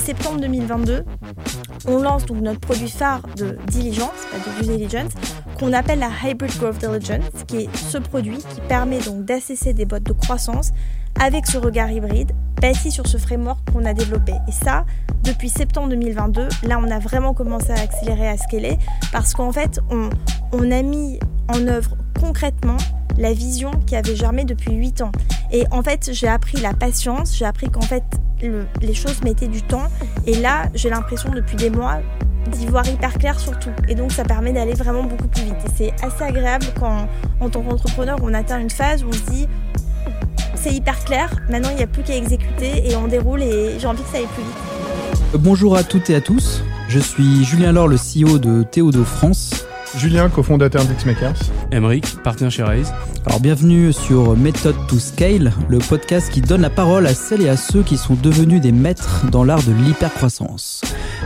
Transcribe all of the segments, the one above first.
septembre 2022. On lance donc notre produit phare de diligence, de due diligence, qu'on appelle la Hybrid Growth Diligence, qui est ce produit qui permet donc d'assesser des boîtes de croissance avec ce regard hybride bâti sur ce framework qu'on a développé. Et ça, depuis septembre 2022, là, on a vraiment commencé à accélérer, à scaler, parce qu'en fait, on a mis en œuvre concrètement la vision qui avait germé depuis 8 ans. Et en fait, j'ai appris la patience, j'ai appris qu'en fait, les choses mettaient du temps. Et là, j'ai l'impression depuis des mois d'y voir hyper clair sur tout. Et donc, ça permet d'aller vraiment beaucoup plus vite. Et c'est assez agréable quand, en tant qu'entrepreneur, on atteint une phase où on se dit c'est hyper clair, maintenant il n'y a plus qu'à exécuter et on déroule et j'ai envie que ça aille plus vite. Bonjour à toutes et à tous, je suis Julien Laure, le CEO de Théodo France. Julien, cofondateur d'Xmakers. Emeric, partenaire chez Raise. Alors bienvenue sur Method to Scale, le podcast qui donne la parole à celles et à ceux qui sont devenus des maîtres dans l'art de l'hypercroissance.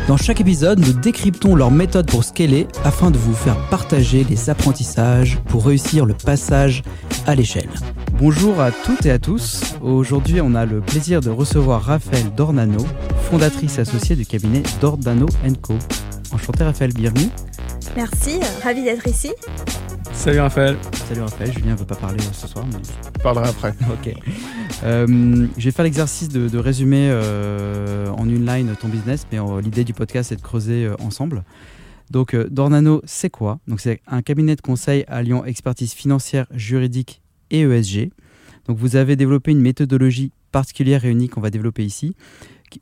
Dans chaque épisode, nous décryptons leur méthode pour scaler afin de vous faire partager les apprentissages pour réussir le passage à l'échelle. Bonjour à toutes et à tous. Aujourd'hui, on a le plaisir de recevoir Raphaël Dornano, fondatrice associée du cabinet Dornano Co. Enchanté Raphaël, bienvenue. Merci, ravi d'être ici. Salut Raphaël. Salut Raphaël, Julien ne veut pas parler ce soir. Mais... Je parlerai après. ok. Euh, je vais faire l'exercice de, résumer euh, en une line ton business, mais euh, l'idée du podcast est de creuser ensemble. Donc Dornano, c'est quoi? Donc c'est un cabinet de conseil alliant expertise financière, juridique et ESG. Donc vous avez développé une méthodologie particulière et unique qu'on va développer ici,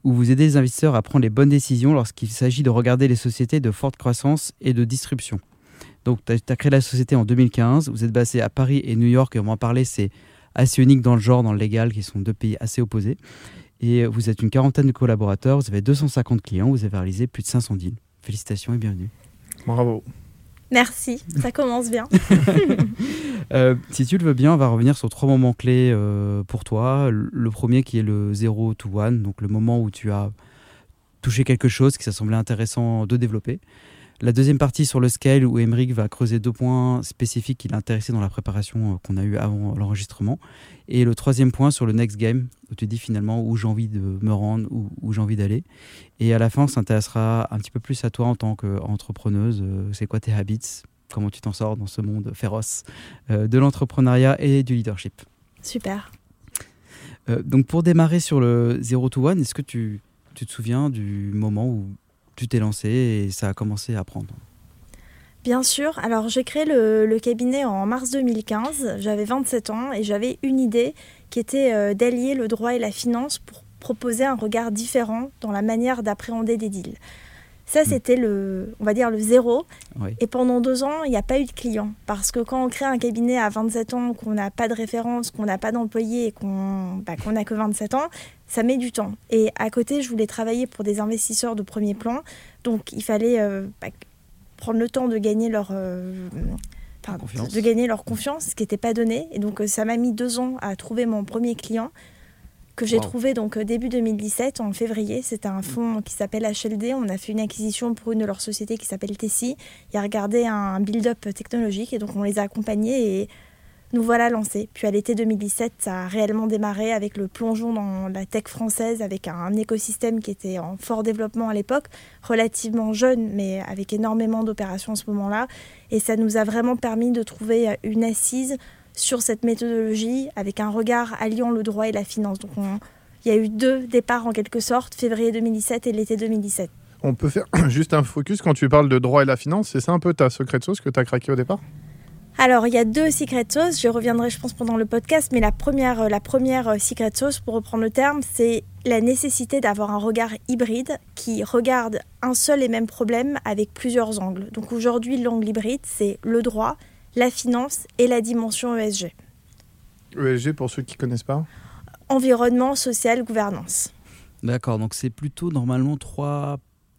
où vous aidez les investisseurs à prendre les bonnes décisions lorsqu'il s'agit de regarder les sociétés de forte croissance et de disruption. Donc, tu as, créé la société en 2015, vous êtes basé à Paris et New York, et on va en parler, c'est assez unique dans le genre, dans le légal, qui sont deux pays assez opposés. Et vous êtes une quarantaine de collaborateurs, vous avez 250 clients, vous avez réalisé plus de 500 deals. Félicitations et bienvenue. Bravo. Merci, ça commence bien. Euh, si tu le veux bien, on va revenir sur trois moments clés euh, pour toi. Le premier qui est le 0 to 1, donc le moment où tu as touché quelque chose qui ça semblait intéressant de développer. La deuxième partie sur le scale où Emeric va creuser deux points spécifiques qui l'intéressaient dans la préparation euh, qu'on a eu avant l'enregistrement. Et le troisième point sur le next game où tu dis finalement où j'ai envie de me rendre, où, où j'ai envie d'aller. Et à la fin, on s'intéressera un petit peu plus à toi en tant qu'entrepreneuse. Euh, c'est quoi tes habits? Comment tu t'en sors dans ce monde féroce euh, de l'entrepreneuriat et du leadership? Super. donc pour démarrer sur le 0 to 1, est-ce que tu, tu te souviens du moment où tu t'es lancé et ça a commencé à prendre Bien sûr. Alors j'ai créé le, cabinet en mars 2015. J'avais 27 ans et j'avais une idée qui était euh, d'allier le droit et la finance pour proposer un regard différent dans la manière d'appréhender des deals. Ça, hmm. c'était le, on va dire, le zéro. Et pendant deux ans, il n'y a pas eu de clients. Parce que quand on crée un cabinet à 27 ans, qu'on n'a pas de référence, qu'on n'a pas d'employés et qu'on bah, n'a que 27 ans, ça met du temps. Et à côté, je voulais travailler pour des investisseurs de premier plan. Donc, il fallait euh, bah, prendre le temps de gagner leur... Euh, de gagner leur confiance, ce qui n'était pas donné. Et donc, euh, ça m'a mis deux ans à trouver mon premier client que j'ai trouvé donc début 2017 en février. C'était un fonds qui s'appelle HLD. On a fait une acquisition pour une de leurs sociétés qui s'appelle Tessie. Il a regardé un build-up technologique et donc on les a accompagnés et nous voilà lancés. Puis à l'été 2017, ça a réellement démarré avec le plongeon dans la tech française, avec un écosystème qui était en fort développement à l'époque, relativement jeune, mais avec énormément d'opérations en ce moment-là. Et ça nous a vraiment permis de trouver une assise sur cette méthodologie avec un regard alliant le droit et la finance. Donc il y a eu deux départs en quelque sorte, février 2017 et l'été 2017. On peut faire juste un focus quand tu parles de droit et la finance, c'est ça un peu ta secret sauce que tu as craqué au départ? Alors, il y a deux secret sauce. Je reviendrai, je pense, pendant le podcast. Mais la première, euh, la première euh, secret sauce, pour reprendre le terme, c'est la nécessité d'avoir un regard hybride qui regarde un seul et même problème avec plusieurs angles. Donc aujourd'hui, l'angle hybride, c'est le droit, la finance et la dimension ESG. ESG, pour ceux qui ne connaissent pas Environnement, social, gouvernance. D'accord, donc c'est plutôt normalement trois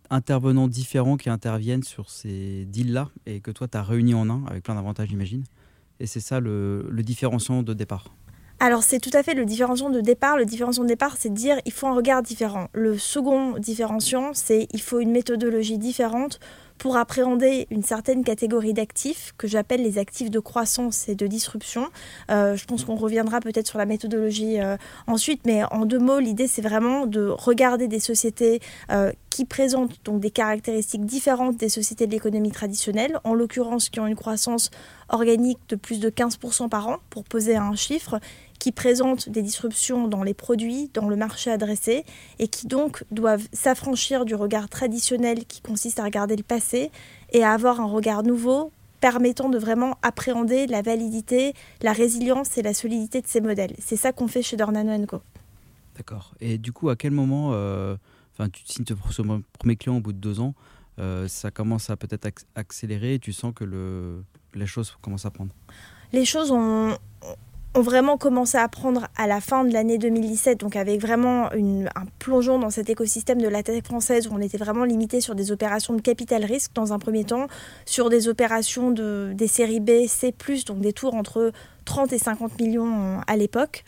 intervenants différents qui interviennent sur ces deals-là et que toi, tu as réunis en un avec plein d'avantages, j'imagine. Et c'est ça le, le différenciant de départ. Alors c'est tout à fait le différenciant de départ. Le différenciant de départ, c'est de dire il faut un regard différent. Le second différenciant, c'est il faut une méthodologie différente pour appréhender une certaine catégorie d'actifs que j'appelle les actifs de croissance et de disruption. Euh, je pense qu'on reviendra peut-être sur la méthodologie euh, ensuite, mais en deux mots, l'idée c'est vraiment de regarder des sociétés euh, qui présentent donc des caractéristiques différentes des sociétés de l'économie traditionnelle, en l'occurrence qui ont une croissance organique de plus de 15% par an, pour poser un chiffre, qui présentent des disruptions dans les produits, dans le marché adressé, et qui donc doivent s'affranchir du regard traditionnel qui consiste à regarder le passé et à avoir un regard nouveau permettant de vraiment appréhender la validité, la résilience et la solidité de ces modèles. C'est ça qu'on fait chez Dornano Co. D'accord. Et du coup, à quel moment, euh, enfin, tu signes ton premier client au bout de deux ans, euh, ça commence à peut-être accélérer et tu sens que le, les choses commencent à prendre? Les choses ont, ont vraiment commencé à prendre à la fin de l'année 2017, donc avec vraiment un plongeon dans cet écosystème de la tech française où on était vraiment limité sur des opérations de capital risque dans un premier temps, sur des opérations de, des séries B, C, donc des tours entre 30 et 50 millions à l'époque.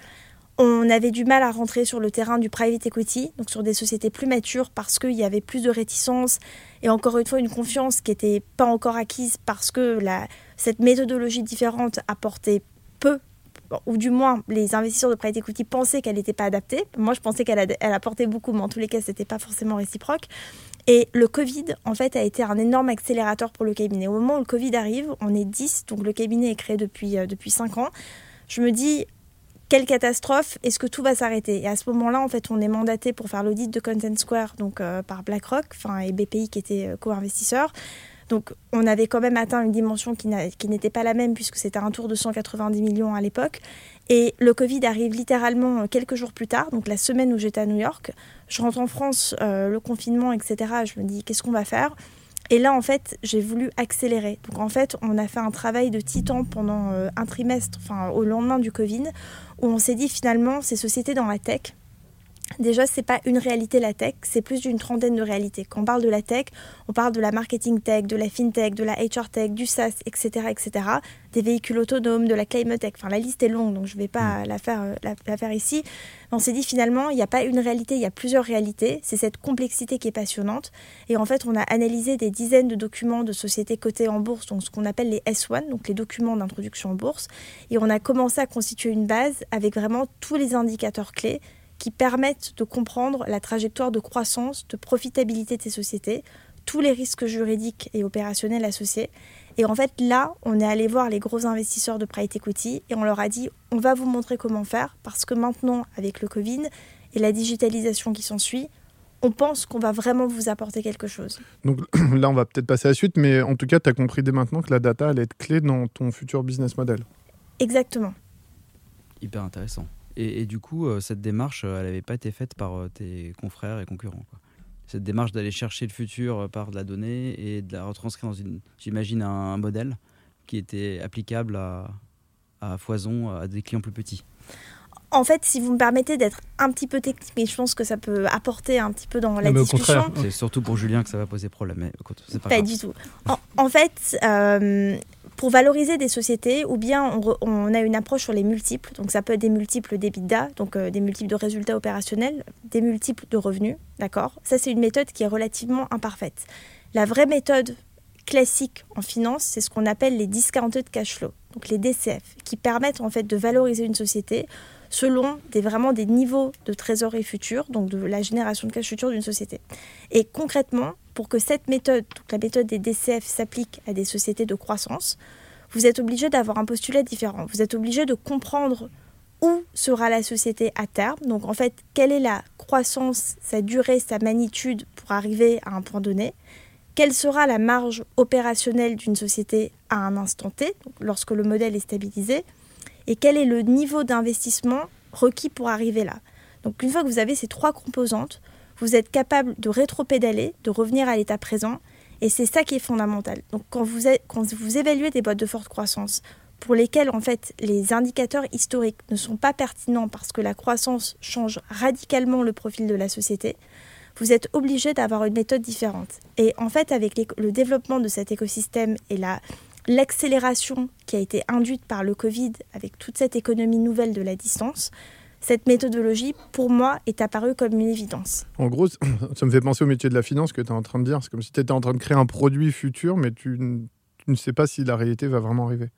On avait du mal à rentrer sur le terrain du private equity, donc sur des sociétés plus matures parce qu'il y avait plus de réticence et encore une fois une confiance qui n'était pas encore acquise parce que la, cette méthodologie différente apportait peu ou du moins les investisseurs de private equity pensaient qu'elle n'était pas adaptée. Moi, je pensais qu'elle elle apportait beaucoup, mais en tous les cas, ce n'était pas forcément réciproque. Et le Covid, en fait, a été un énorme accélérateur pour le cabinet. Au moment où le Covid arrive, on est 10, donc le cabinet est créé depuis, euh, depuis 5 ans. Je me dis, quelle catastrophe, est-ce que tout va s'arrêter? Et à ce moment-là, en fait, on est mandaté pour faire l'audit de Content Square, donc euh, par BlackRock, enfin et BPI qui était euh, co-investisseur. Donc on avait quand même atteint une dimension qui n'était pas la même puisque c'était un tour de 190 millions à l'époque. Et le Covid arrive littéralement euh, quelques jours plus tard, donc la semaine où j'étais à New York. Je rentre en France, euh, le confinement, etc. Je me dis qu'est-ce qu'on va faire? Et là, en fait, j'ai voulu accélérer. Donc, en fait, on a fait un travail de titan pendant euh, un trimestre, enfin, au lendemain du Covid, où on s'est dit finalement, ces sociétés dans la tech, Déjà, c'est pas une réalité la tech, c'est plus d'une trentaine de réalités. Quand on parle de la tech, on parle de la marketing tech, de la fintech, de la HR tech, du SaaS, etc., etc., des véhicules autonomes, de la climate tech. Enfin, la liste est longue, donc je vais pas mm. la faire, euh, la, faire ici. On s'est dit finalement, il n'y a pas une réalité, il y a plusieurs réalités. C'est cette complexité qui est passionnante. Et en fait, on a analysé des dizaines de documents de sociétés cotées en bourse, donc ce qu'on appelle les S1, donc les documents d'introduction en bourse. Et on a commencé à constituer une base avec vraiment tous les indicateurs clés qui permettent de comprendre la trajectoire de croissance, de profitabilité de ces sociétés, tous les risques juridiques et opérationnels associés. Et en fait, là, on est allé voir les gros investisseurs de private equity et on leur a dit on va vous montrer comment faire parce que maintenant, avec le Covid et la digitalisation qui s'ensuit, on pense qu'on va vraiment vous apporter quelque chose. Donc là, on va peut-être passer à la suite, mais en tout cas, tu as compris dès maintenant que la data allait être clé dans ton futur business model. Exactement. Hyper intéressant. Et, du coup, euh, cette démarche, euh, elle n'avait pas été faite par euh, tes confrères et concurrents. Cette démarche d'aller chercher le futur par de la donnée et de la retranscrire dans, une, j'imagine, un, modèle qui était applicable à, à foison à des clients plus petits. En fait, si vous me permettez d'être un petit peu technique, mais je pense que ça peut apporter un petit peu dans la discussion. C'est surtout pour Julien que ça va poser problème. Mais pas, pas du tout. En, fait, pour valoriser des sociétés, ou bien on, a une approche sur les multiples, donc ça peut être des multiples d'EBITDA, donc euh, des multiples de résultats opérationnels, des multiples de revenus, d'accord? Ça, c'est une méthode qui est relativement imparfaite. La vraie méthode classique en finance, c'est ce qu'on appelle les discounted cash flow, donc les DCF, qui permettent en fait de valoriser une société selon des, vraiment des niveaux de trésorerie future, donc de la génération de cash future d'une société. Et concrètement, pour que cette méthode, donc la méthode des DCF, s'applique à des sociétés de croissance, vous êtes obligé d'avoir un postulat différent. Vous êtes obligé de comprendre où sera la société à terme. Donc en fait, quelle est la croissance, sa durée, sa magnitude pour arriver à un point donné? Quelle sera la marge opérationnelle d'une société à un instant T, lorsque le modèle est stabilisé? Et quel est le niveau d'investissement requis pour arriver là? Donc une fois que vous avez ces trois composantes, vous êtes capable de rétro-pédaler, de revenir à l'état présent. Et c'est ça qui est fondamental. Donc quand vous, quand vous évaluez des boîtes de forte croissance pour lesquelles en fait les indicateurs historiques ne sont pas pertinents parce que la croissance change radicalement le profil de la société, vous êtes obligé d'avoir une méthode différente. Et en fait, avec le développement de cet écosystème et l'accélération qui a été induite par le Covid avec toute cette économie nouvelle de la distance, cette méthodologie, pour moi, est apparue comme une évidence. En gros, ça me fait penser au métier de la finance que tu es en train de dire. C'est comme si tu étais en train de créer un produit futur, mais tu, tu ne sais pas si la réalité va vraiment arriver.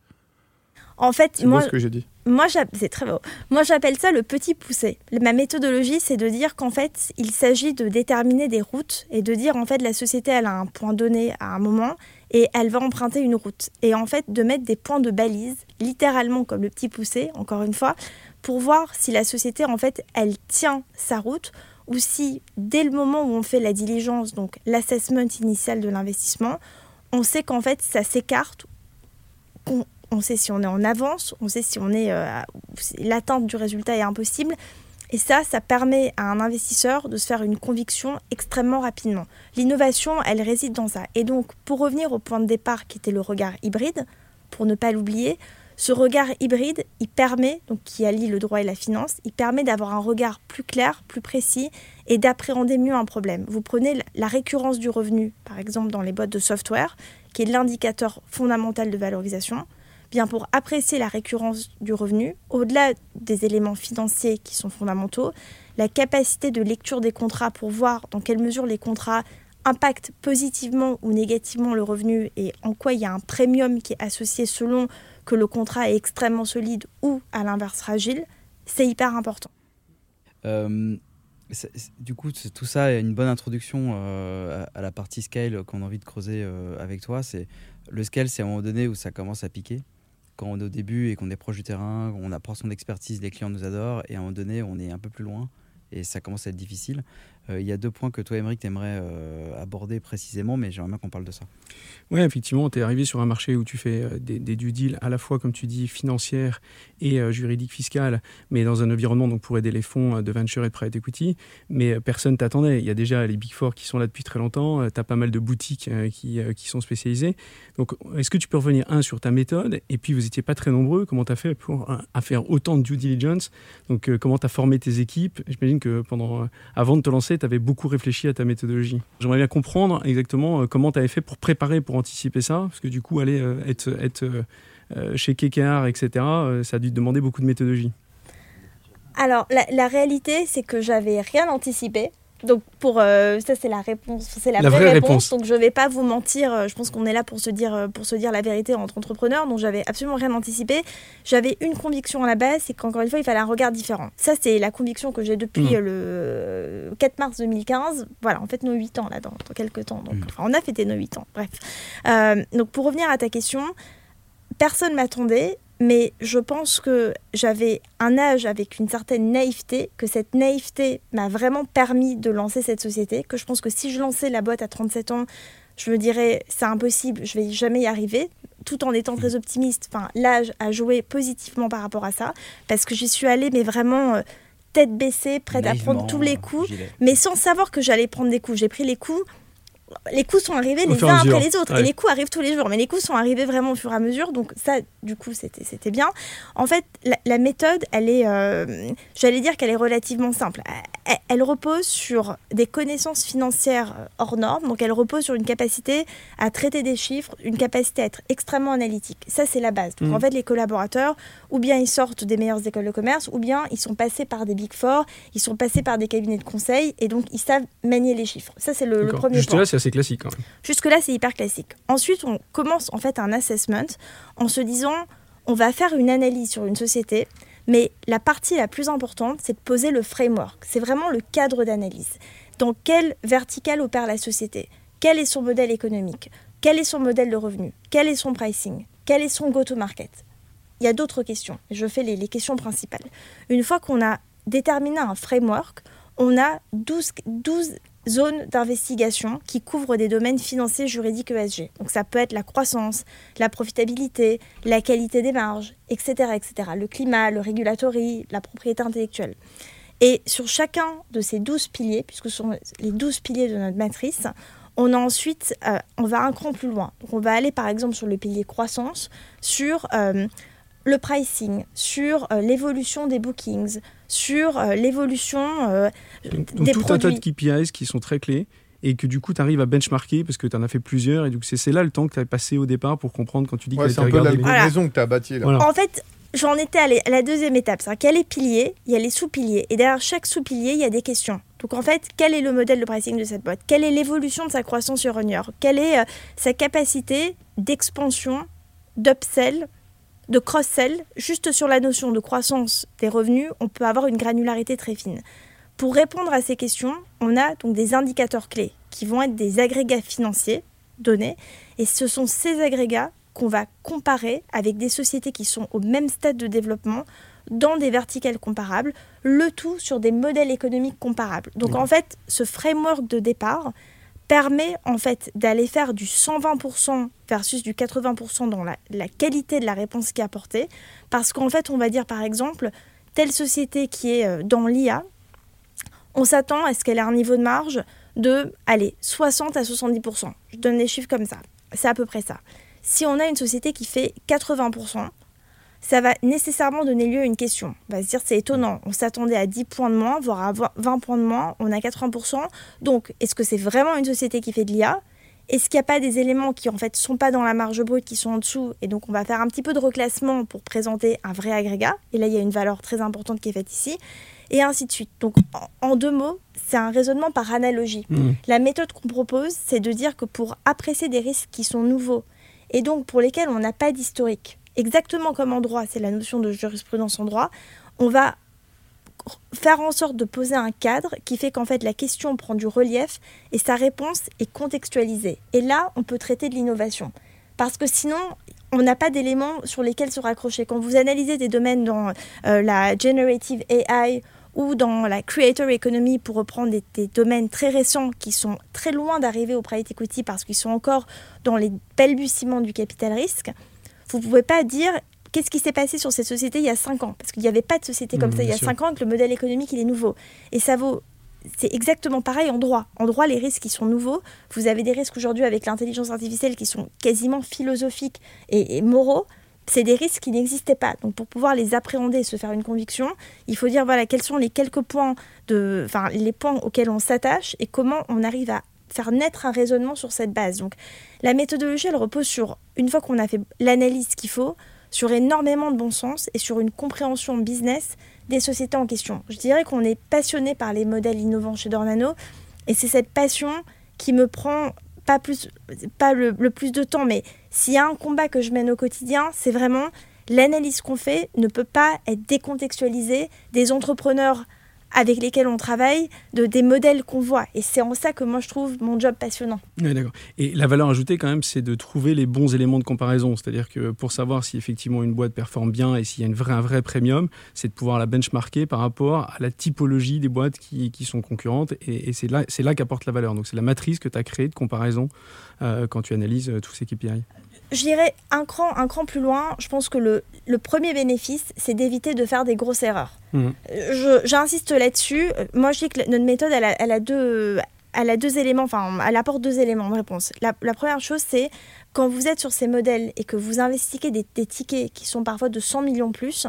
En fait, moi, ce que j'ai dit. Moi, c'est très beau. Moi, j'appelle ça le petit poussé. Ma méthodologie, c'est de dire qu'en fait, il s'agit de déterminer des routes et de dire en fait la société, elle a un point donné à un moment et elle va emprunter une route. Et en fait, de mettre des points de balise, littéralement comme le petit poussé, encore une fois, pour voir si la société, en fait, elle tient sa route ou si, dès le moment où on fait la diligence, donc l'assessment initial de l'investissement, on sait qu'en fait, ça s'écarte, on sait si on est en avance, on sait si on est euh, l'atteinte du résultat est impossible. Et ça, ça permet à un investisseur de se faire une conviction extrêmement rapidement. L'innovation, elle réside dans ça. Et donc, pour revenir au point de départ qui était le regard hybride, pour ne pas l'oublier, ce regard hybride, il permet, donc qui allie le droit et la finance, il permet d'avoir un regard plus clair, plus précis et d'appréhender mieux un problème. Vous prenez la récurrence du revenu, par exemple dans les boîtes de software, qui est l'indicateur fondamental de valorisation bien pour apprécier la récurrence du revenu, au-delà des éléments financiers qui sont fondamentaux, la capacité de lecture des contrats pour voir dans quelle mesure les contrats impactent positivement ou négativement le revenu et en quoi il y a un premium qui est associé selon que le contrat est extrêmement solide ou à l'inverse fragile, c'est hyper important. Euh, du coup, tout ça est une bonne introduction euh, à, la partie scale qu'on a envie de creuser euh, avec toi. C'est le scale, c'est à un moment donné où ça commence à piquer quand on est au début et qu'on est proche du terrain, on apprend son expertise, les clients nous adorent, et à un moment donné, on est un peu plus loin et ça commence à être difficile. Euh, il y a deux points que toi, Émeric, tu aimerais euh, aborder précisément, mais j'aimerais bien qu'on parle de ça. Oui, effectivement, tu es arrivé sur un marché où tu fais euh, des, due deals à la fois, comme tu dis, financières et juridiques fiscales, mais dans un environnement donc, pour aider les fonds de venture et de private equity. Mais personne t'attendait. Il y a déjà les Big Four qui sont là depuis très longtemps. tu as pas mal de boutiques qui, qui, sont spécialisées. Donc, est-ce que tu peux revenir, un, sur ta méthode Et puis, vous n'étiez pas très nombreux. Comment tu as fait pour à faire autant de due diligence? Donc, comment tu as formé tes équipes? J'imagine que pendant, avant de te lancer, tu avais beaucoup réfléchi à ta méthodologie. J'aimerais bien comprendre exactement euh, comment tu avais fait pour préparer, pour anticiper ça, parce que du coup, aller euh, être, euh, chez KKR, etc., ça a dû te demander beaucoup de méthodologie. Alors, la, la réalité, c'est que j'avais rien anticipé. Donc pour euh, ça c'est la réponse, c'est la, vraie, réponse. Donc je vais pas vous mentir. Euh, je pense qu'on est là pour se dire euh, pour se dire la vérité entre entrepreneurs. Donc j'avais absolument rien anticipé. J'avais une conviction à la base, c'est qu'encore une fois il fallait un regard différent. Ça c'est la conviction que j'ai depuis mm. le 4 mars 2015. Voilà en fait nos 8 ans là dans, quelques temps. Donc mm. enfin, on a fêté nos 8 ans. Bref. donc pour revenir à ta question, personne m'attendait mais je pense que j'avais un âge avec une certaine naïveté, que cette naïveté m'a vraiment permis de lancer cette société, que je pense que si je lançais la boîte à 37 ans, je me dirais c'est impossible, je vais jamais y arriver, tout en étant très optimiste. Enfin, l'âge a joué positivement par rapport à ça, parce que j'y suis allée, mais vraiment euh, tête baissée, prête à prendre tous les coups, mais sans savoir que j'allais prendre des coups. J'ai pris les coups les coups sont arrivés les uns après les autres. Et les coups arrivent tous les jours. Mais les coups sont arrivés vraiment au fur et à mesure. Donc ça, du coup, c'était bien. En fait, la, méthode, elle est, euh, j'allais dire qu'elle est relativement simple. Elle, repose sur des connaissances financières euh, hors normes. Donc elle repose sur une capacité à traiter des chiffres, une capacité à être extrêmement analytique. Ça, c'est la base. Donc mm. en fait, les collaborateurs, ou bien ils sortent des meilleures écoles de commerce, ou bien ils sont passés par des big four, ils sont passés par des cabinets de conseil, et donc ils savent manier les chiffres. Ça, c'est le, premier point classique. Jusque-là, c'est hyper classique. Ensuite, on commence en fait un assessment en se disant on va faire une analyse sur une société, mais la partie la plus importante, c'est de poser le framework. C'est vraiment le cadre d'analyse. Dans quelle verticale opère la société? Quel est son modèle économique? Quel est son modèle de revenu? Quel est son pricing? Quel est son go-to-market? Il y a d'autres questions. Je fais les, les questions principales. Une fois qu'on a déterminé un framework, on a 12, 12 zones d'investigation qui couvrent des domaines financiers, juridiques ESG. Donc ça peut être la croissance, la profitabilité, la qualité des marges, etc. etc. le climat, le regulatory, la propriété intellectuelle. Et sur chacun de ces 12 piliers, puisque ce sont les 12 piliers de notre matrice, on a ensuite, euh, on va un cran plus loin. On va aller par exemple sur le pilier croissance, sur euh, le pricing, sur euh, l'évolution des bookings, sur euh, l'évolution euh, des tout produits. un tas de KPIs qui sont très clés et que du coup tu arrives à benchmarker parce que tu en as fait plusieurs et donc c'est là le temps que tu as passé au départ pour comprendre quand tu dis que c'est un peu la raison que tu as bâti là. En fait, j'en étais à la deuxième étape. Qu'il y a les piliers, il y a les sous-piliers. Et derrière chaque sous-pilier, il y a des questions. Donc en fait, quel est le modèle de pricing de cette boîte? Quelle est l'évolution de sa croissance sur un Quelle est euh, sa capacité d'expansion, d'upsell, de cross-sell Juste sur la notion de croissance des revenus, on peut avoir une granularité très fine. Pour répondre à ces questions, on a donc des indicateurs clés qui vont être des agrégats financiers donnés. Et ce sont ces agrégats qu'on va comparer avec des sociétés qui sont au même stade de développement dans des verticales comparables, le tout sur des modèles économiques comparables. Donc en fait, ce framework de départ permet en fait d'aller faire du 120% versus du 80% dans la, qualité de la réponse qui est apportée, parce qu'en fait, on va dire par exemple, telle société qui est euh, dans l'IA, on s'attend à ce qu'elle ait un niveau de marge de, allez, 60 à 70%. Je donne des chiffres comme ça. C'est à peu près ça. Si on a une société qui fait 80%, ça va nécessairement donner lieu à une question. On va se dire c'est étonnant, on s'attendait à 10 points de moins, voire à 20 points de moins, on a 80%. Donc est-ce que c'est vraiment une société qui fait de l'IA Est-ce qu'il n'y a pas des éléments qui en fait sont pas dans la marge brute, qui sont en dessous? Et donc on va faire un petit peu de reclassement pour présenter un vrai agrégat. Et là il y a une valeur très importante qui est faite ici. Et ainsi de suite. Donc en, deux mots, c'est un raisonnement par analogie. Mmh. La méthode qu'on propose, c'est de dire que pour apprécier des risques qui sont nouveaux, et donc pour lesquels on n'a pas d'historique. Exactement comme en droit, c'est la notion de jurisprudence en droit, on va faire en sorte de poser un cadre qui fait qu'en fait la question prend du relief et sa réponse est contextualisée. Et là, on peut traiter de l'innovation. Parce que sinon, on n'a pas d'éléments sur lesquels se raccrocher. Quand vous analysez des domaines dans euh, la generative AI ou dans la creator economy, pour reprendre des, domaines très récents qui sont très loin d'arriver au private equity parce qu'ils sont encore dans les balbutiements du capital risque, vous ne pouvez pas dire qu'est-ce qui s'est passé sur cette société il y a 5 ans Parce qu'il n'y avait pas de société comme mmh, ça il y a 5 ans, que le modèle économique il est nouveau. Et ça vaut. C'est exactement pareil en droit. En droit, les risques qui sont nouveaux. Vous avez des risques aujourd'hui avec l'intelligence artificielle qui sont quasiment philosophiques et moraux c'est des risques qui n'existaient pas. Donc pour pouvoir les appréhender et se faire une conviction, il faut dire voilà quels sont les quelques points de, enfin les points auxquels on s'attache et comment on arrive à faire naître un raisonnement sur cette base. Donc la méthodologie elle repose sur une fois qu'on a fait l'analyse qu'il faut, sur énormément de bon sens et sur une compréhension business des sociétés en question. Je dirais qu'on est passionné par les modèles innovants chez Dornano et c'est cette passion qui me prend pas, plus, pas le, plus de temps, mais s'il y a un combat que je mène au quotidien, c'est vraiment l'analyse qu'on fait ne peut pas être décontextualisée des entrepreneurs avec lesquels on travaille, de, des modèles qu'on voit. Et c'est en ça que moi je trouve mon job passionnant. D'accord. Et la valeur ajoutée quand même, c'est de trouver les bons éléments de comparaison. C'est-à-dire que pour savoir si effectivement une boîte performe bien et s'il y a une vraie, un vrai premium, c'est de pouvoir la benchmarker par rapport à la typologie des boîtes qui, qui sont concurrentes. Et, c'est là, là qu'apporte la valeur. Donc c'est la matrice que tu as créée de comparaison euh, quand tu analyses euh, tous ces KPI je dirais un cran, un cran plus loin, je pense que le, le premier bénéfice, c'est d'éviter de faire des grosses erreurs. Mmh. J'insiste là-dessus. Moi, je dis que notre méthode, elle a, elle a deux, elle a deux éléments, enfin, elle apporte deux éléments de réponse. La, la première chose, c'est quand vous êtes sur ces modèles et que vous investissez des, des, tickets qui sont parfois de 100 millions plus,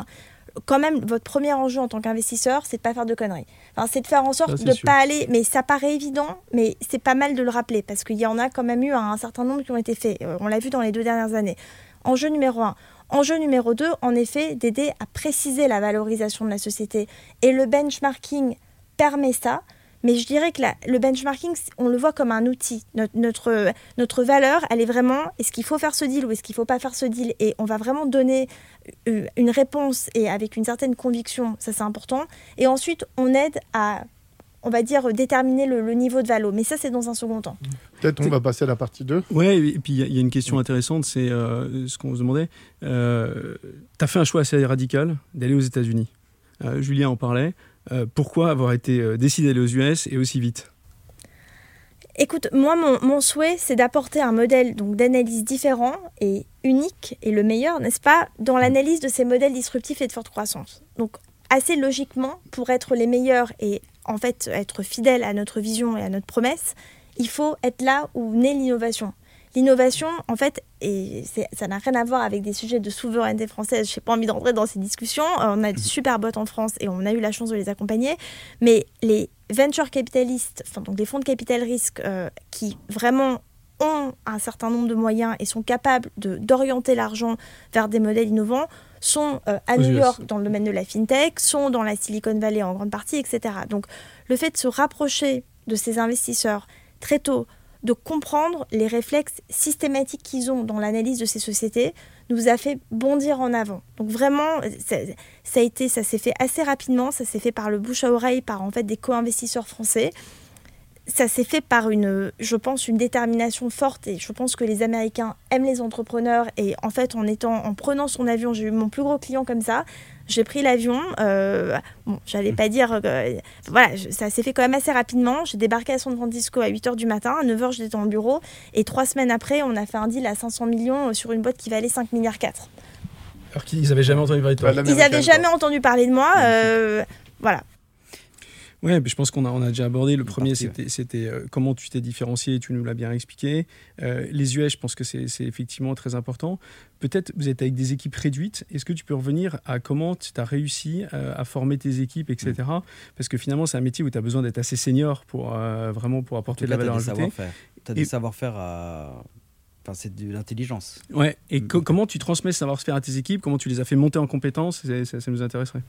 quand même, votre premier enjeu en tant qu'investisseur, c'est de pas faire de conneries. Enfin, c'est de faire en sorte de ne pas aller. Mais ça paraît évident, mais c'est pas mal de le rappeler parce qu'il y en a quand même eu un, certain nombre qui ont été faits. Euh, on l'a vu dans les deux dernières années. Enjeu numéro un. Enjeu numéro deux, en effet, d'aider à préciser la valorisation de la société. Et le benchmarking permet ça. Mais je dirais que le benchmarking, on le voit comme un outil. Notre, notre, notre valeur, elle est vraiment, est-ce qu'il faut faire ce deal ou est-ce qu'il ne faut pas faire ce deal? Et on va vraiment donner euh, une réponse et avec une certaine conviction, ça c'est important. Et ensuite, on aide à, on va dire, déterminer le, niveau de valo. Mais ça, c'est dans un second temps. Peut-être on va passer à la partie 2. Oui, et puis il y, a une question intéressante, c'est euh, ce qu'on se demandait. Euh, tu as fait un choix assez radical d'aller aux États-Unis. Julien en parlait. Euh, pourquoi avoir été euh, décidé d'aller aux US et aussi vite? Écoute, moi, mon, souhait, c'est d'apporter un modèle donc d'analyse différent et unique et le meilleur, n'est-ce pas, dans l'analyse de ces modèles disruptifs et de forte croissance. Donc, assez logiquement, pour être les meilleurs et en fait être fidèles à notre vision et à notre promesse, il faut être là où naît l'innovation. L'innovation, en fait, et ça n'a rien à voir avec des sujets de souveraineté française. Je n'ai pas envie d'entrer dans ces discussions. On a de super boîtes en France et on a eu la chance de les accompagner. Mais les venture capitalistes, enfin, donc des fonds de capital risque euh, qui vraiment ont un certain nombre de moyens et sont capables d'orienter l'argent vers des modèles innovants sont euh, à New York dans le domaine de la fintech, sont dans la Silicon Valley en grande partie, etc. Donc le fait de se rapprocher de ces investisseurs très tôt, de comprendre les réflexes systématiques qu'ils ont dans l'analyse de ces sociétés, nous a fait bondir en avant. Donc vraiment, ça, a été, ça s'est fait assez rapidement, ça s'est fait par le bouche à oreille, par en fait des co-investisseurs français ça s'est fait par une, je pense, une détermination forte et je pense que les Américains aiment les entrepreneurs et en fait en en prenant son avion, j'ai eu mon plus gros client comme ça. J'ai pris l'avion, euh, bon, j'allais pas dire, voilà, ça s'est fait quand même assez rapidement. J'ai débarqué à San Francisco à 8h du matin, à 9h j'étais dans le bureau et trois semaines après, on a fait un deal à 500 millions sur une boîte qui valait 5 milliards 4. Alors qu'ils n'avaient jamais entendu parler de toi. Ils n'avaient jamais entendu parler de moi. Euh, voilà. Oui, je pense qu'on a, on a déjà abordé. Le premier, c'était euh, comment tu t'es différencié, tu nous l'as bien expliqué. Euh, les US, je pense que c'est effectivement très important. Peut-être vous êtes avec des équipes réduites. Est-ce que tu peux revenir à comment tu as réussi euh, à former tes équipes, etc. Mm. Parce que finalement, c'est un métier où tu as besoin d'être assez senior pour vraiment pour apporter de la valeur ajoutée. Tu as des savoir-faire à. Enfin, c'est de l'intelligence. Ouais. Et mm. comment tu transmets ce savoir-faire à tes équipes? Comment tu les as fait monter en compétences? Ça nous intéresserait.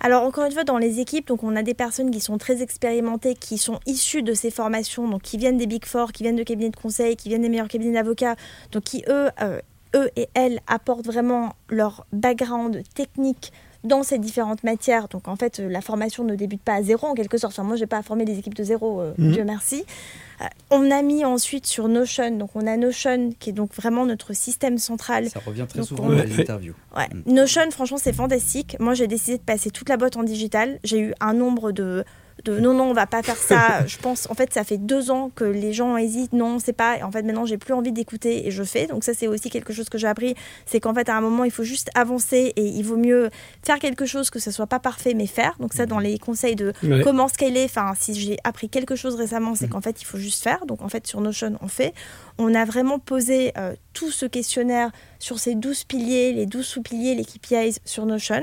Alors encore une fois, dans les équipes, donc on a des personnes qui sont très expérimentées, qui sont issues de ces formations, donc qui viennent des Big Four, qui viennent de cabinets de conseil, qui viennent des meilleurs cabinets d'avocats, donc qui eux, euh, eux et elles apportent vraiment leur background technique dans ces différentes matières. Donc en fait, la formation ne débute pas à zéro en quelque sorte. Enfin, moi, je n'ai pas à former des équipes de zéro, euh, mhm. Dieu merci. Euh, on a mis ensuite sur Notion, donc on a Notion qui est donc vraiment notre système central. Ça revient très souvent dans les interviews. Ouais. Mm. Notion, franchement, c'est fantastique. Moi, j'ai décidé de passer toute la boîte en digital. J'ai eu un nombre de non non on va pas faire ça. Je pense en fait ça fait deux ans que les gens hésitent. Non c'est pas en fait maintenant j'ai plus envie d'écouter et je fais. Donc ça c'est aussi quelque chose que j'ai appris. C'est qu'en fait à un moment il faut juste avancer et il vaut mieux faire quelque chose que ce soit pas parfait mais faire. Donc ça dans les conseils de comment scaler enfin si j'ai appris quelque chose récemment c'est mm. qu'en fait il faut juste faire. Donc en fait sur Notion on fait. On a vraiment posé euh, tout ce questionnaire sur ces 12 piliers les 12 sous-piliers les KPIs sur Notion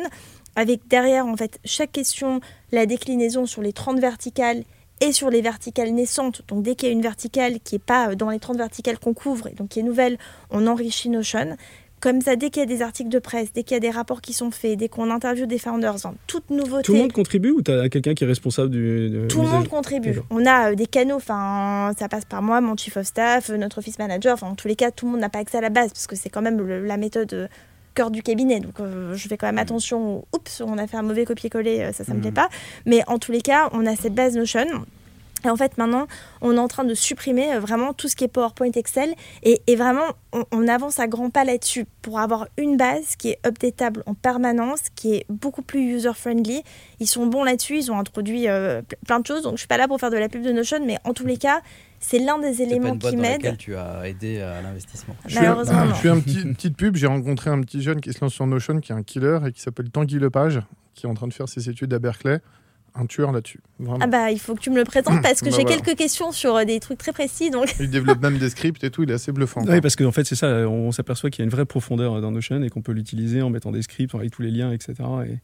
avec derrière en fait chaque question la déclinaison sur les 30 verticales et sur les verticales naissantes. Donc dès qu'il y a une verticale qui n'est pas euh, dans les 30 verticales qu'on couvre et donc qui est nouvelle, on enrichit Notion. Comme ça, dès qu'il y a des articles de presse, dès qu'il y a des rapports qui sont faits, dès qu'on interviewe des founders, toute nouveauté. Tout le monde contribue ou tu as quelqu'un qui est responsable du. Tout le monde contribue. On a euh, des canaux, enfin, ça passe par moi, mon chief of staff, notre office manager, enfin, en tous les cas, tout le monde n'a pas accès à la base parce que c'est quand même la méthode euh, cœur du cabinet. Donc euh, je fais quand même mm. attention. Oups, on a fait un mauvais copier-coller, euh, ça, ça me plaît mm. pas. Mais en tous les cas, on a cette base Notion. Et en fait, maintenant, on est en train de supprimer euh, vraiment tout ce qui est PowerPoint, Excel. Et, vraiment, on, avance à grands pas là-dessus pour avoir une base qui est updatable en permanence, qui est beaucoup plus user-friendly. Ils sont bons là-dessus, ils ont introduit plein de choses. Donc, je suis pas là pour faire de la pub de Notion, mais en tous les cas, c'est l'un des éléments qui m'aide. tu as aidé à l'investissement. Malheureusement, je suis un petit, une petite pub. J'ai rencontré un petit jeune qui se lance sur Notion, qui est un killer et qui s'appelle Tanguy Lepage, qui est en train de faire ses études à Berkeley. Un tueur là-dessus. Ah bah il faut que tu me le présentes parce que bah j'ai quelques questions sur euh, des trucs très précis. Donc. Il développe même des scripts et tout, il est assez bluffant. Oui, parce qu'en fait c'est ça, on s'aperçoit qu'il y a une vraie profondeur dans Notion et qu'on peut l'utiliser en mettant des scripts avec tous les liens, etc. Et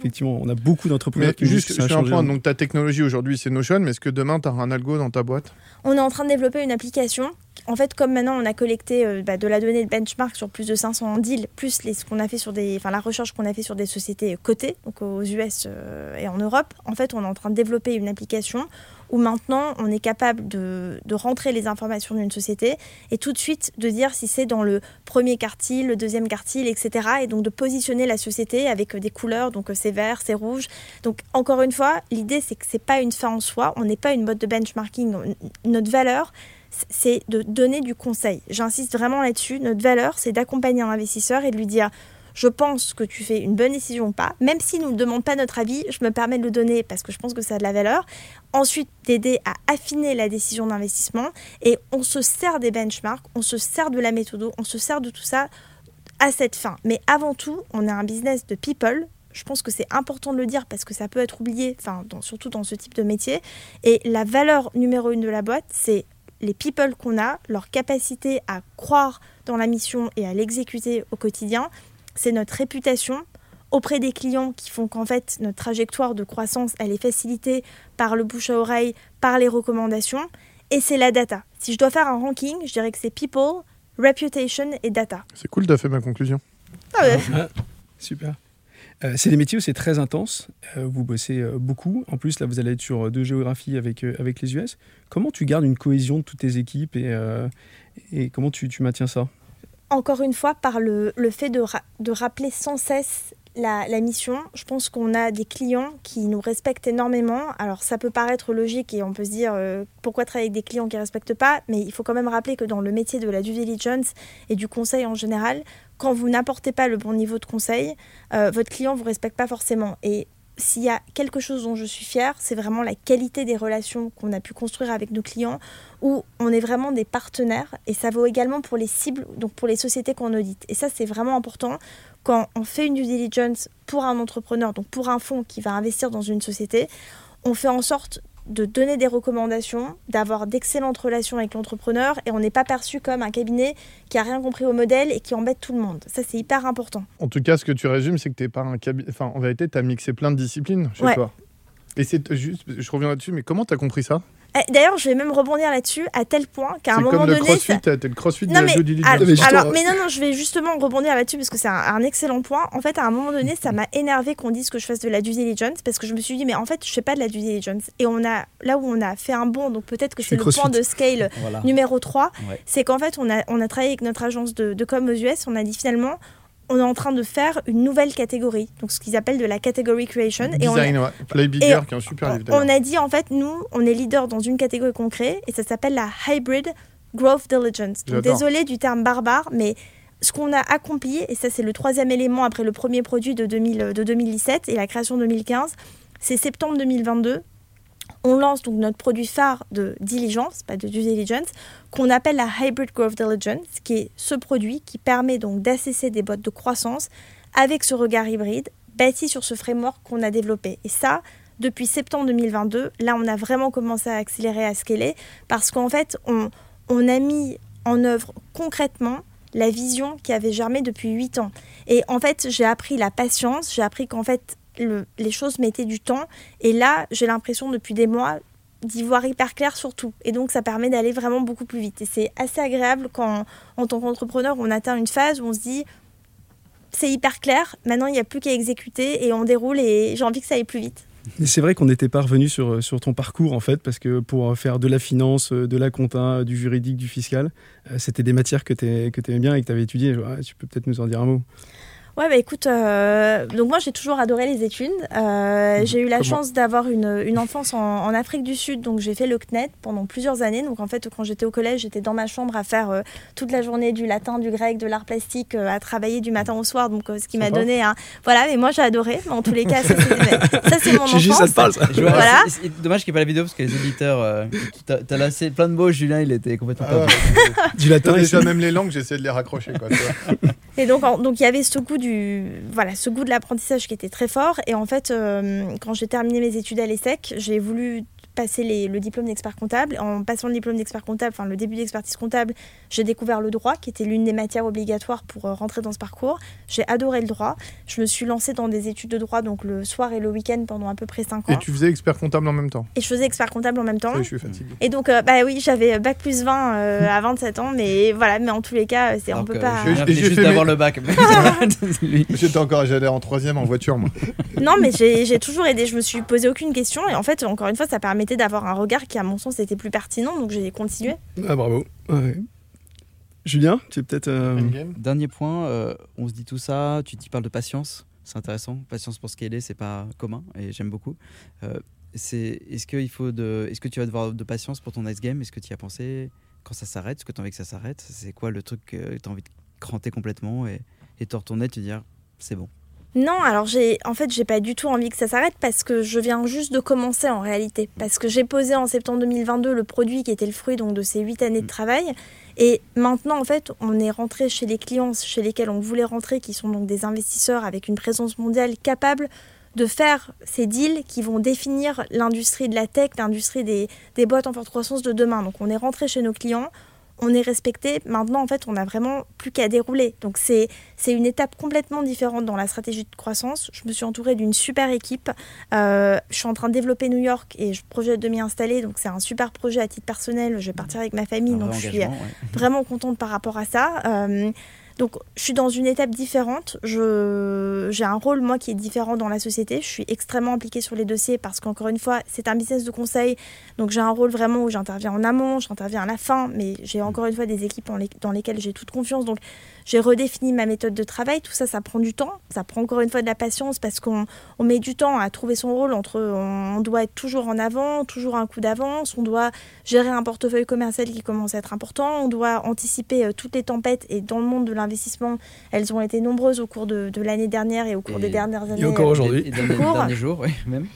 effectivement, on a beaucoup d'entrepreneurs qui juste, je un point. Donc, ta technologie aujourd'hui, c'est Notion, mais est-ce que demain, tu auras un algo dans ta boîte? On est en train de développer une application. En fait, comme maintenant, on a collecté euh, bah, de la donnée de benchmark sur plus de 500 deals, plus ce qu'on a fait sur des, la recherche qu'on a fait sur des sociétés cotées, donc aux US euh, et en Europe. En fait, on est en train de développer une application où maintenant on est capable de, rentrer les informations d'une société et tout de suite de dire si c'est dans le premier quartile, le deuxième quartile, etc. Et donc de positionner la société avec des couleurs, donc c'est vert, c'est rouge. Donc encore une fois, l'idée c'est que c'est pas une fin en soi, on n'est pas une boîte de benchmarking. Notre valeur, c'est de donner du conseil. J'insiste vraiment là-dessus. Notre valeur, c'est d'accompagner un investisseur et de lui dire je pense que tu fais une bonne décision ou pas. Même s'il ne nous demande pas notre avis, je me permets de le donner parce que je pense que ça a de la valeur. Ensuite, d'aider à affiner la décision d'investissement. Et on se sert des benchmarks, on se sert de la méthode, on se sert de tout ça à cette fin. Mais avant tout, on est un business de people. Je pense que c'est important de le dire parce que ça peut être oublié, enfin, surtout dans ce type de métier. Et la valeur numéro une de la boîte, c'est les people qu'on a, leur capacité à croire dans la mission et à l'exécuter au quotidien, c'est notre réputation auprès des clients qui font qu'en fait notre trajectoire de croissance elle est facilitée par le bouche à oreille, par les recommandations et c'est la data. Si je dois faire un ranking, je dirais que c'est people, reputation et data. C'est cool, t'as fait ma conclusion. Ah ouais. Ah, super. Euh, c'est des métiers où c'est très intense. Euh, vous bossez euh, beaucoup. En plus, là, vous allez être sur deux géographies avec, avec les US. Comment tu gardes une cohésion de toutes tes équipes et, comment tu, tu maintiens ça? Encore une fois, par le, le fait de, de rappeler sans cesse la, la mission, je pense qu'on a des clients qui nous respectent énormément. Alors ça peut paraître logique et on peut se dire pourquoi travailler avec des clients qui ne respectent pas, mais il faut quand même rappeler que dans le métier de la due diligence et du conseil en général, quand vous n'apportez pas le bon niveau de conseil, euh, votre client ne vous respecte pas forcément. Et s'il y a quelque chose dont je suis fière, c'est vraiment la qualité des relations qu'on a pu construire avec nos clients, où on est vraiment des partenaires, et ça vaut également pour les cibles, donc pour les sociétés qu'on audite. Et ça, c'est vraiment important quand on fait une due diligence pour un entrepreneur, donc pour un fonds qui va investir dans une société, on fait en sorte de donner des recommandations, d'avoir d'excellentes relations avec l'entrepreneur et on n'est pas perçu comme un cabinet qui a rien compris au modèle et qui embête tout le monde. Ça, c'est hyper important. En tout cas, ce que tu résumes, c'est que t'es pas un cabinet. Enfin, en vérité, t'as mixé plein de disciplines chez Ouais. toi. Et c'est juste, je reviens là-dessus, mais comment t'as compris ça? D'ailleurs, je vais même rebondir là-dessus à tel point qu'à un moment comme le donné, crossfit, ça- le crossfit de Non la mais, due diligence. Mais justement, alors, mais non, non, je vais justement rebondir là-dessus parce que c'est un, un excellent point. En fait, à un moment donné, ça m'a énervé qu'on dise que je fasse de la due diligence parce que je me suis dit, mais en fait, je fais pas de la due diligence. Et on a, là où on a fait un bond, donc peut-être que Je c'est le point de scale Voilà. numéro 3, Ouais. c'est qu'en fait, on a, on a travaillé avec notre agence de, de com aux US, on a dit finalement, on est en train de faire une nouvelle catégorie, donc ce qu'ils appellent de la category creation. Et on a- Design, ouais. Play Bigger, et qui est un super livre on a dit en fait, nous, on est leader dans une catégorie qu'on crée et ça s'appelle la hybrid growth diligence. Donc désolé du terme barbare, mais ce qu'on a accompli, et ça c'est le troisième élément après le premier produit de, 2000 de 2017 et la création 2015, c'est septembre 2022. On lance donc notre produit phare de diligence, pas de due diligence, qu'on appelle la Hybrid Growth Diligence, qui est ce produit qui permet donc d'assesser des boîtes de croissance avec ce regard hybride bâti sur ce framework qu'on a développé. Et ça, depuis septembre 2022, là, on a vraiment commencé à accélérer, à scaler, parce qu'en fait, on, on a mis en œuvre concrètement la vision qui avait germé depuis 8 ans. Et en fait, j'ai appris la patience, j'ai appris qu'en fait, le- les choses mettaient du temps. Et là, j'ai l'impression depuis des mois d'y voir hyper clair sur tout. Et donc, ça permet d'aller vraiment beaucoup plus vite. Et c'est assez agréable quand, en tant qu'entrepreneur, on atteint une phase où on se dit, c'est hyper clair, maintenant il n'y a plus qu'à exécuter et on déroule et j'ai envie que ça aille plus vite. C'est vrai qu'on n'était pas revenu sur, sur ton parcours en fait, parce que pour faire de la finance, euh, de la compta, du juridique, du fiscal, euh, c'était des matières que tu aimais bien et que tu avais étudiées. Tu peux peut-être nous en dire un mot. Ouais, bah écoute, euh, donc moi j'ai toujours adoré les études. Euh, Mhm. J'ai eu la Comment chance d'avoir une, une enfance en, en Afrique du Sud, donc j'ai fait le CNET pendant plusieurs années. Donc en fait, quand j'étais au collège, j'étais dans ma chambre à faire euh, toute la journée du latin, du grec, de l'art plastique, euh, à travailler du matin au soir. Donc euh, ce qui m'a donné un. Voilà, mais moi j'ai adoré. Mais en tous les cas, ça c'est mon enfance. ça te parle ça vois- Voilà. c'est- c'est dommage qu'il n'y ait pas la vidéo parce que les éditeurs. euh, t'as lancé plein de mots, Julien, il était complètement Ah perdu. Du latin déjà même les langues, j'essaie de les raccrocher. Quoi, tu vois. Et donc, il y avait ce goût voilà, ce goût de l'apprentissage qui était très fort. Et en fait, euh, quand j'ai terminé mes études à l'ESSEC, j'ai voulu passer les- le diplôme d'expert comptable. En passant le diplôme d'expert comptable, enfin le début d'expertise comptable, j'ai découvert le droit, qui était l'une des matières obligatoires pour euh, rentrer dans ce parcours. J'ai adoré le droit. Je me suis lancée dans des études de droit, donc le soir et le week-end pendant à peu près 5 ans. Et tu faisais expert comptable en même temps. Et je faisais expert comptable en même temps. Ça je suis fatigué. Et donc, euh, bah oui, j'avais bac plus 20 euh, à 27 ans, mais voilà, mais en tous les cas, c'est, on peut pas. J'ai juste fait d'avoir mes- le bac. J'étais encore, j'allais en troisième en voiture, moi. Non, mais j'ai j'ai toujours aidé. Je me suis posé aucune question. Et en fait, encore une fois, ça permettait d'avoir un regard qui, à mon sens, était plus pertinent. Donc, j'ai continué. Ah, bravo. Ouais. Julien, tu es peut-être. euh. Dernier point, euh, on se dit tout ça, tu tu parles de patience, c'est intéressant. Patience pour scaler, c'est pas commun et j'aime beaucoup. Euh, c'est, est-ce, qu'il faut de, est-ce que tu vas devoir de patience pour ton next game? Est-ce que tu y as pensé? Quand ça s'arrête Est-ce que tu as envie que ça s'arrête? C'est quoi le truc que tu as envie de cranter complètement et, et te retourner, te dire c'est bon? Non, alors j'ai, en fait, j'ai pas du tout envie que ça s'arrête parce que je viens juste de commencer en réalité. Parce que j'ai posé en septembre 2022 le produit qui était le fruit donc de ces huit années de Mm. travail. Et maintenant, en fait, on est rentré chez les clients chez lesquels on voulait rentrer, qui sont donc des investisseurs avec une présence mondiale capable de faire ces deals qui vont définir l'industrie de la tech, l'industrie des, des boîtes en forte croissance de demain. Donc on est rentré chez nos clients, on est respecté. Maintenant, en fait, on n'a vraiment plus qu'à dérouler. Donc, c'est une étape complètement différente dans la stratégie de croissance. Je me suis entourée d'une super équipe. Euh, je suis en train de développer New York et je projette de m'y installer. Donc, c'est un super projet à titre personnel. Je vais partir avec ma famille. donc, je suis vraiment contente par rapport à ça. Euh, donc, je suis dans une étape différente. J'ai un rôle, moi, qui est différent dans la société. Je suis extrêmement impliquée sur les dossiers parce qu'encore une fois, c'est un business de conseil. Donc, j'ai un rôle vraiment où j'interviens en amont, j'interviens à la fin, mais j'ai encore une fois des équipes dans lesquelles j'ai toute confiance. Donc, j'ai redéfini ma méthode de travail. Tout ça, ça prend du temps. Ça prend encore une fois de la patience parce qu'on on met du temps à trouver son rôle entre on doit être toujours en avant, toujours un coup d'avance, on doit gérer un portefeuille commercial qui commence à être important, on doit anticiper euh, toutes les tempêtes et dans le monde de l'investissement, elles ont été nombreuses au cours de, l'année dernière et au cours des dernières années. Et encore aujourd'hui. Et, dans les derniers jours, oui, même.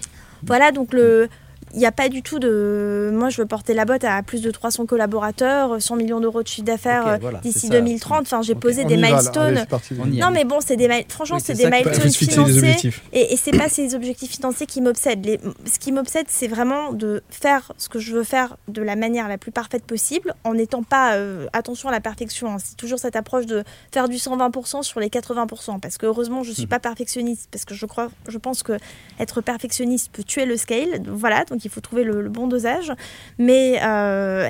Voilà, donc le il n'y a pas du tout de. Moi, je veux porter la botte à plus de 300 collaborateurs, 100 millions d'euros de chiffre d'affaires euh, d'ici 2030. Enfin, j'ai posé des milestones. non, mais bon, c'est des franchement, c'est des milestones financiers. Et, et c'est pas ces objectifs financiers qui m'obsèdent. Les... Ce qui m'obsède, c'est vraiment de faire ce que je veux faire de la manière la plus parfaite possible, en n'étant pas euh, attention à la perfection. Hein. C'est toujours cette approche de faire du 120% sur les 80%. Parce que heureusement, je suis hmm. pas perfectionniste, parce que je crois, je pense que être perfectionniste peut tuer le scale. Voilà. Donc il faut trouver le, bon dosage. Mais euh,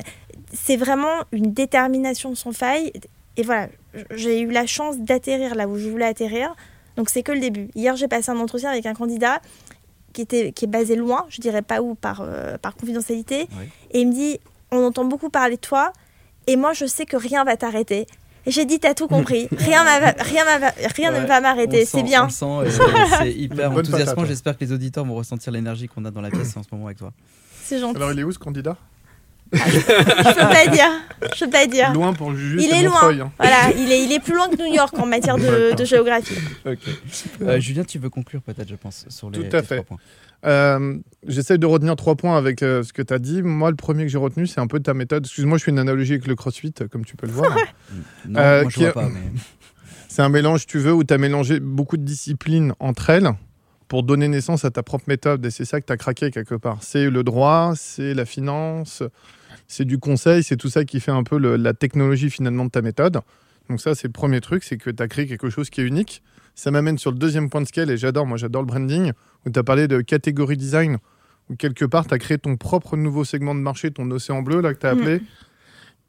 c'est vraiment une détermination sans faille. Et voilà, j'ai eu la chance d'atterrir là où je voulais atterrir. Donc c'est que le début. Hier, j'ai passé un entretien avec un candidat qui, était, qui est basé loin, je dirais pas où, par, euh, par confidentialité. Et il me dit, on entend beaucoup parler de toi, et moi je sais que rien va t'arrêter. J'ai dit, t'as tout compris. Rien, rien, rien ne va m'arrêter. C'est bien. c'est hyper enthousiasmant. J'espère que les auditeurs vont ressentir l'énergie qu'on a dans la pièce en ce moment avec toi. C'est gentil. Alors, il est où ce candidat? Je peux pas dire. Je peux pas dire. Loin pour juger. Il est loin. Hein. Voilà, il est, il est plus loin que New York en matière de, de géographie. Euh, Julien, tu veux conclure peut-être, je pense, sur les, Tout à fait. points. Euh, J'essaie de retenir trois points avec euh, ce que tu as dit. Moi, le premier que j'ai retenu, c'est un peu ta méthode. Excuse-moi, je fais une analogie avec le crossfit, comme tu peux le voir. non, euh, moi, je vois pas. C'est un mélange, tu veux, où tu as mélangé beaucoup de disciplines entre elles pour donner naissance à ta propre méthode. Et c'est ça que tu as craqué quelque part. C'est le droit, c'est la finance, c'est du conseil, c'est tout ça qui fait un peu la technologie finalement de ta méthode. Donc ça, c'est le premier truc, c'est que tu as créé quelque chose qui est unique. Ça m'amène sur le deuxième point de scale, et j'adore, moi j'adore le branding, où tu as parlé de catégorie design, où quelque part tu as créé ton propre nouveau segment de marché, ton océan bleu, là, que tu as appelé. Mm.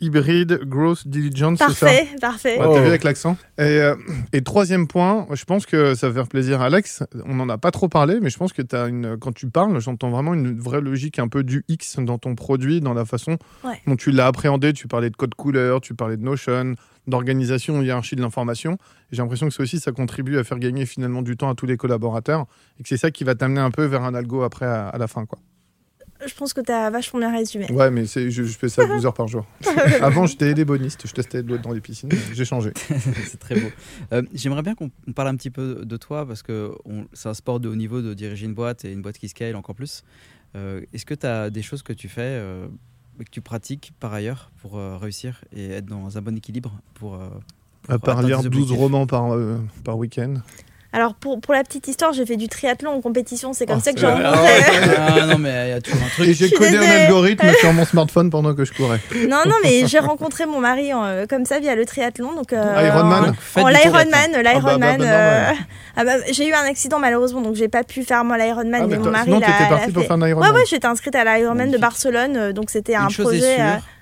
Hybride Growth Diligence, ça? Parfait, parfait. Ouais, T'as vu avec l'accent. Et, euh, et, troisième point, je pense que ça va faire plaisir à Alex. On n'en a pas trop parlé, mais je pense que as une, quand tu parles, j'entends vraiment une vraie logique un peu du X dans ton produit, dans la façon dont tu l'as appréhendé. Tu parlais de code couleur, tu parlais de Notion, d'organisation, hiérarchie de l'information. J'ai l'impression que ça aussi, ça contribue à faire gagner finalement du temps à tous les collaborateurs et que c'est ça qui va t'amener un peu vers un algo après à, la fin. quoi. Je pense que tu as vachement bien résumé. Ouais, mais je, je fais ça 12 heures par jour. Avant, j'étais éléboniste, je testais de l'eau dans les piscines. J'ai changé. c'est très beau. Euh, j'aimerais bien qu'on parle un petit peu de toi parce que c'est un sport de haut niveau de diriger une boîte et une boîte qui scale encore plus. Euh, est-ce que tu as des choses que tu fais euh, que tu pratiques par ailleurs pour euh, réussir et être dans un bon équilibre pour, euh, À part lire 12 romans par, euh, par week-end alors pour, pour la petite histoire, j'ai fait du triathlon en compétition, c'est comme oh, ça que j'ai rencontré. Ah, non mais il y a toujours un truc. Et j'ai codé un algorithme sur mon smartphone pendant que je courais. Non non mais j'ai rencontré mon mari comme ça via le triathlon donc. Euh, Ironman. En, l'Ironman, l'Ironman. Ah, bah, bah, ah bah, j'ai eu un accident malheureusement donc j'ai pas pu faire moi l'Ironman ah, mais, mon mari l'a. fait. parti pour faire un Ironman. Ouais ouais j'étais inscrite à l'Ironman de Barcelone donc c'était un projet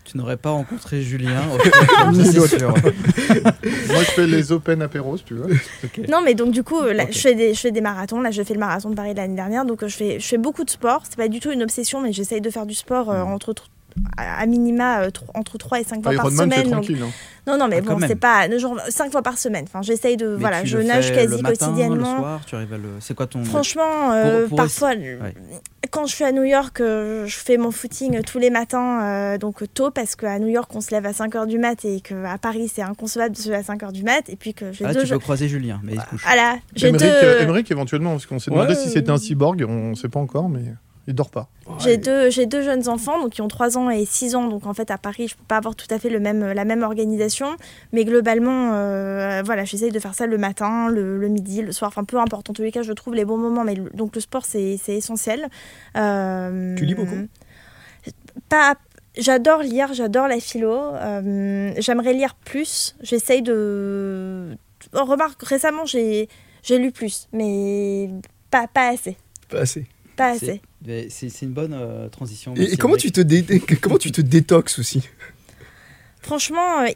tu n'aurais pas rencontré Julien. Moi, je fais les Open apéros, tu vois. Non, mais donc, du coup, je, fais des, je fais des marathons. Là, je fais le marathon de Paris l'année dernière. Donc, je fais, je fais beaucoup de sport. C'est pas du tout une obsession, mais j'essaye de faire du sport euh, entre à minima euh, entre 3 et 5 fois par semaine. Donc... Hein. Non, non, mais ah, bon, c'est pas genre 5 fois par semaine. Enfin, j'essaye de. voilà, je nage quasi le matin, quotidiennement. Le soir, tu arrives à le... C'est quoi ton. Franchement, euh, parfois, quand je suis à New York, euh, je fais mon footing tous les matins, donc tôt, parce qu'à New York, on se lève à 5 h du mat et qu'à Paris, c'est inconcevable de se lever à 5 h du mat. Et puis que j'ai ah, deux. Tu peux croiser Julien, mais il couche. Voilà, j'ai deux. Émeric, éventuellement, parce qu'on s'est demandé si c'était un cyborg, on ne sait pas encore, mais. Il dort pas. J'ai deux, j'ai deux jeunes enfants donc qui ont 3 ans et 6 ans. Donc en fait, à Paris, je peux pas avoir tout à fait le même, la même organisation. Mais globalement, euh, voilà, j'essaye de faire ça le matin, le, midi, le soir. Enfin, peu importe. En tous les cas, je trouve les bons moments. Mais donc le sport, c'est, essentiel. Euh, tu lis beaucoup? Pas J'adore lire, j'adore la philo. Euh, J'aimerais lire plus. J'essaye de. Oh, remarque, récemment, j'ai lu plus, mais pas, pas assez. Pas assez. Pas assez. C'est une bonne euh, transition. Et, comment, tu te dé comment tu te détoxes aussi? Franchement, euh,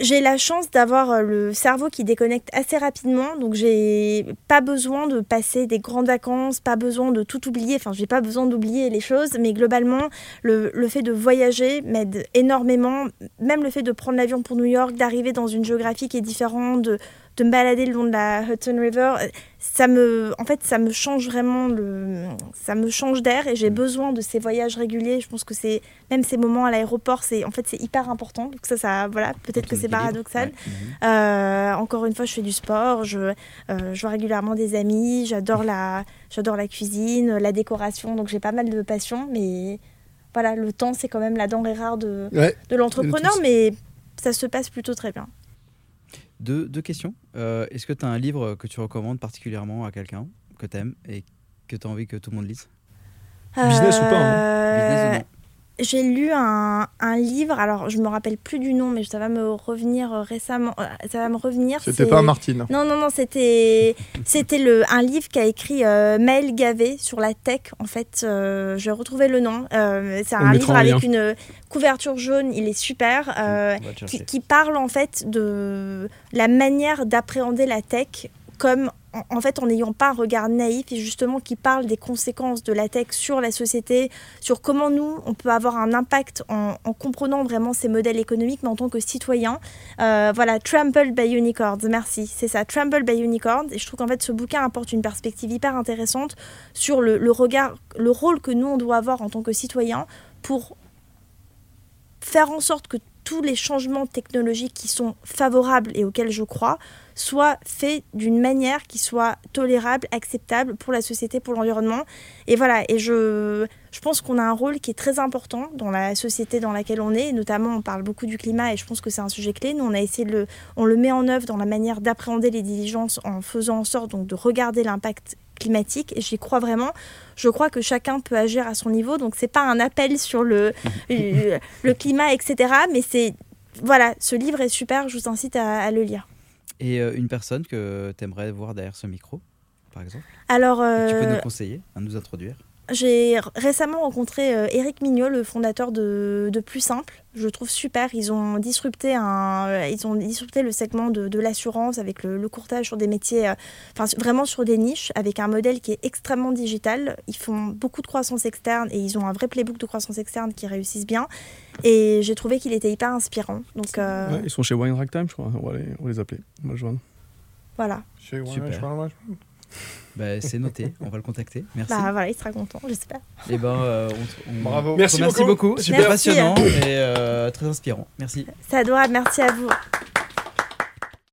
j'ai la chance d'avoir euh, le cerveau qui déconnecte assez rapidement, donc j'ai pas besoin de passer des grandes vacances, pas besoin de tout oublier, enfin j'ai pas besoin d'oublier les choses, mais globalement le, le fait de voyager m'aide énormément, même le fait de prendre l'avion pour New York, d'arriver dans une géographie qui est différente, de, de me balader le long de la Hudson River, ça me, en fait, ça me change vraiment le, ça me change d'air et j'ai mm. besoin de ces voyages réguliers. Je pense que c'est même ces moments à l'aéroport, c'est en fait c'est hyper important. Donc ça, ça, voilà, peut-être que c'est paradoxal. Mm-hmm. Euh, encore une fois, je fais du sport, je, euh, je vois régulièrement des amis, j'adore la, j'adore la cuisine, la décoration. Donc j'ai pas mal de passions, mais voilà, le temps c'est quand même la denrée rare de, de l'entrepreneur, mais ça se passe plutôt très bien. Deux, questions. Euh, est-ce que tu as un livre que tu recommandes particulièrement à quelqu'un que tu aimes et que tu as envie que tout le monde lise? Business ou pas hein? Business ou non? J'ai lu un, un, livre, alors je me rappelle plus du nom, mais ça va me revenir récemment. Euh, ça va me revenir. C'était pas Martine. Non, non, non, c'était c'était le un livre qu'a écrit euh, Maël Gavé sur la tech. En fait, euh, je vais retrouver le nom. Euh, c'est un livre avec une couverture jaune. Il est super, qui, qui, parle en fait de la manière d'appréhender la tech comme en fait en n'ayant pas un regard naïf et justement qui parle des conséquences de la tech sur la société, sur comment nous on peut avoir un impact en, comprenant vraiment ces modèles économiques, mais en tant que citoyen. Euh, voilà, Trampled by Unicorns, merci, c'est ça, Trampled by Unicorns. Et je trouve qu'en fait ce bouquin apporte une perspective hyper intéressante sur le, le regard, le rôle que nous on doit avoir en tant que citoyen pour faire en sorte que tous les changements technologiques qui sont favorables et auxquels je crois soit fait d'une manière qui soit tolérable, acceptable pour la société, pour l'environnement. Et voilà, et je, je pense qu'on a un rôle qui est très important dans la société dans laquelle on est, et notamment on parle beaucoup du climat et je pense que c'est un sujet clé. Nous, on a essayé de le, on le met en œuvre dans la manière d'appréhender les diligences en faisant en sorte donc de regarder l'impact climatique et j'y crois vraiment. Je crois que chacun peut agir à son niveau, donc c'est pas un appel sur le, le, climat, etc. Mais c'est voilà, ce livre est super, je vous incite à le lire. Et euh, une personne que tu aimerais voir derrière ce micro, par exemple Alors, Tu peux nous euh, conseiller, à nous introduire? J'ai récemment rencontré euh, Eric Mignot, le fondateur de, de, Plus Simple. Je le trouve super. Ils ont disrupté, un, euh, ils ont disrupté le segment de, de l'assurance avec le, courtage sur des métiers, euh, enfin vraiment sur des niches, avec un modèle qui est extrêmement digital. Ils font beaucoup de croissance externe et ils ont un vrai playbook de croissance externe qui réussissent bien. Et j'ai trouvé qu'il était hyper inspirant. Donc, ils sont chez Wine Rack Time, je crois. On va les, on les appeler, on va joindre. Voilà. Chez Wine Rack bah, c'est noté, on va le contacter. Merci. Bah voilà, il sera content, j'espère. Et eh ben, euh, on, Bravo. Merci, beaucoup. Super passionnant et euh, très inspirant. Merci. Ça doit, merci à vous.